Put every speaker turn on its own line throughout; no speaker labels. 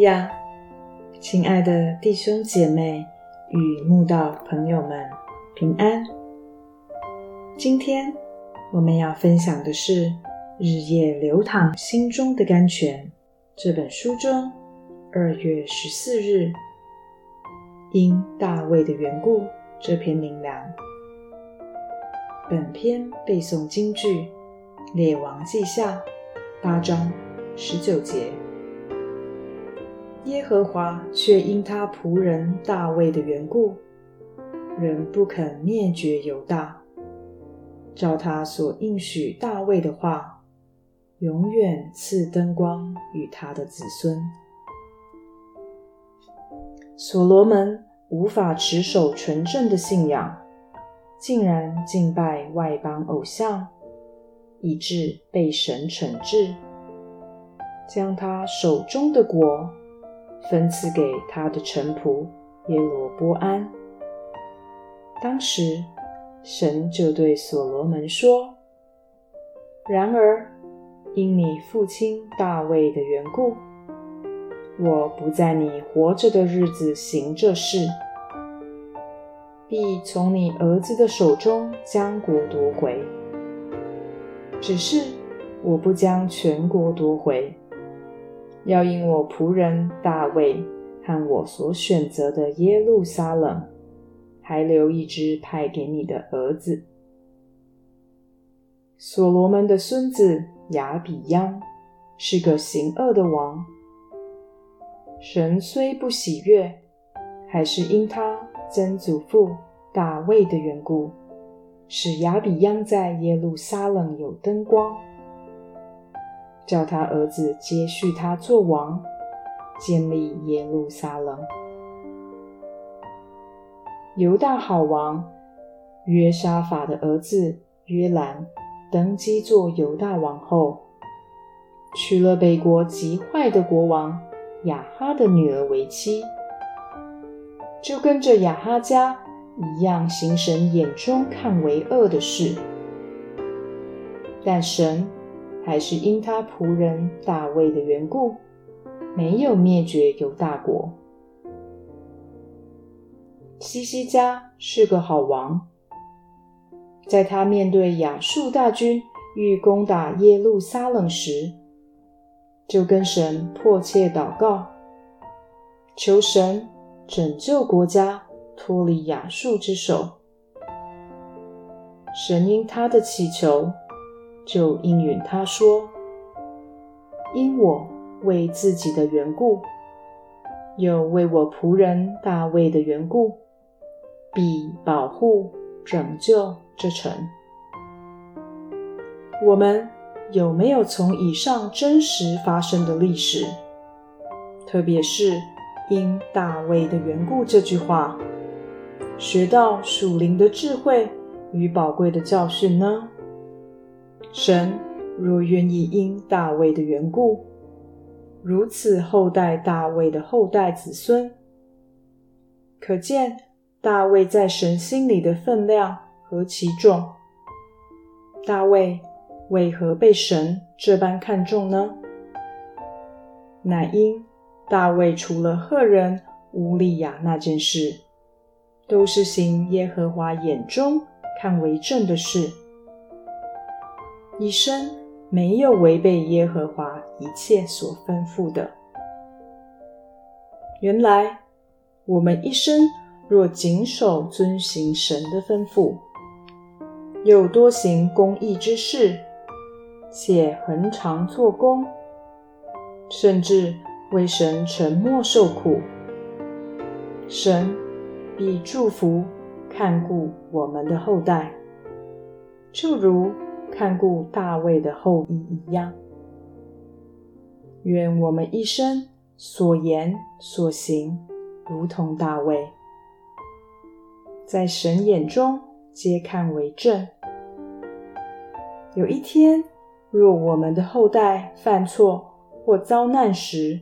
亚！亲爱的弟兄姐妹与慕道朋友们，平安！今天我们要分享的是《日夜流淌心中的甘泉》这本书中二月十四日因大卫的缘故这篇灵粮。本篇背诵京剧《列王记下》八章十九节。耶和华却因他仆人大卫的缘故，仍不肯灭绝犹大，照他所应许大卫的话，永远赐灯光与他的子孙。所罗门无法持守纯正的信仰，竟然敬拜外邦偶像，以致被神惩治，将他手中的国。分赐给他的臣仆耶罗波安。当时，神就对所罗门说：“然而，因你父亲大卫的缘故，我不在你活着的日子行这事，必从你儿子的手中将国夺回。只是，我不将全国夺回。”要因我仆人大卫和我所选择的耶路撒冷，还留一支派给你的儿子所罗门的孙子亚比央，是个行恶的王。神虽不喜悦，还是因他曾祖父大卫的缘故，使亚比央在耶路撒冷有灯光。叫他儿子接续他做王，建立耶路撒冷。犹大好王约沙法的儿子约兰登基做犹大王后，娶了北国极坏的国王亚哈的女儿为妻，就跟着亚哈家一样行神眼中看为恶的事，但神。还是因他仆人大卫的缘故，没有灭绝犹大国。西西家是个好王，在他面对亚述大军欲攻打耶路撒冷时，就跟神迫切祷告，求神拯救国家脱离亚述之手。神因他的祈求。就应允他说：“因我为自己的缘故，又为我仆人大卫的缘故，必保护拯救这城。”我们有没有从以上真实发生的历史，特别是因大卫的缘故这句话，学到属灵的智慧与宝贵的教训呢？神若愿意因大卫的缘故，如此厚待大卫的后代子孙，可见大卫在神心里的分量何其重。大卫为何被神这般看重呢？乃因大卫除了赫人乌利亚那件事，都是行耶和华眼中看为正的事。一生没有违背耶和华一切所吩咐的。原来我们一生若谨守遵行神的吩咐，又多行公义之事，且恒常做工，甚至为神沉默受苦，神必祝福看顾我们的后代，就如。看顾大卫的后裔一样，愿我们一生所言所行如同大卫，在神眼中皆看为正。有一天，若我们的后代犯错或遭难时，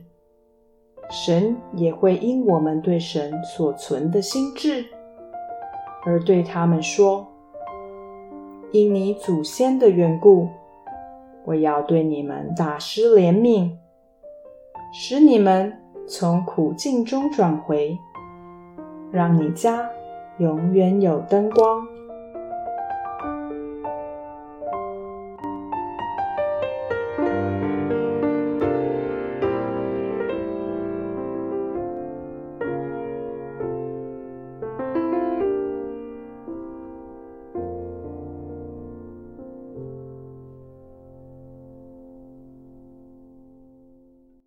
神也会因我们对神所存的心智，而对他们说。因你祖先的缘故，我要对你们大施怜悯，使你们从苦境中转回，让你家永远有灯光。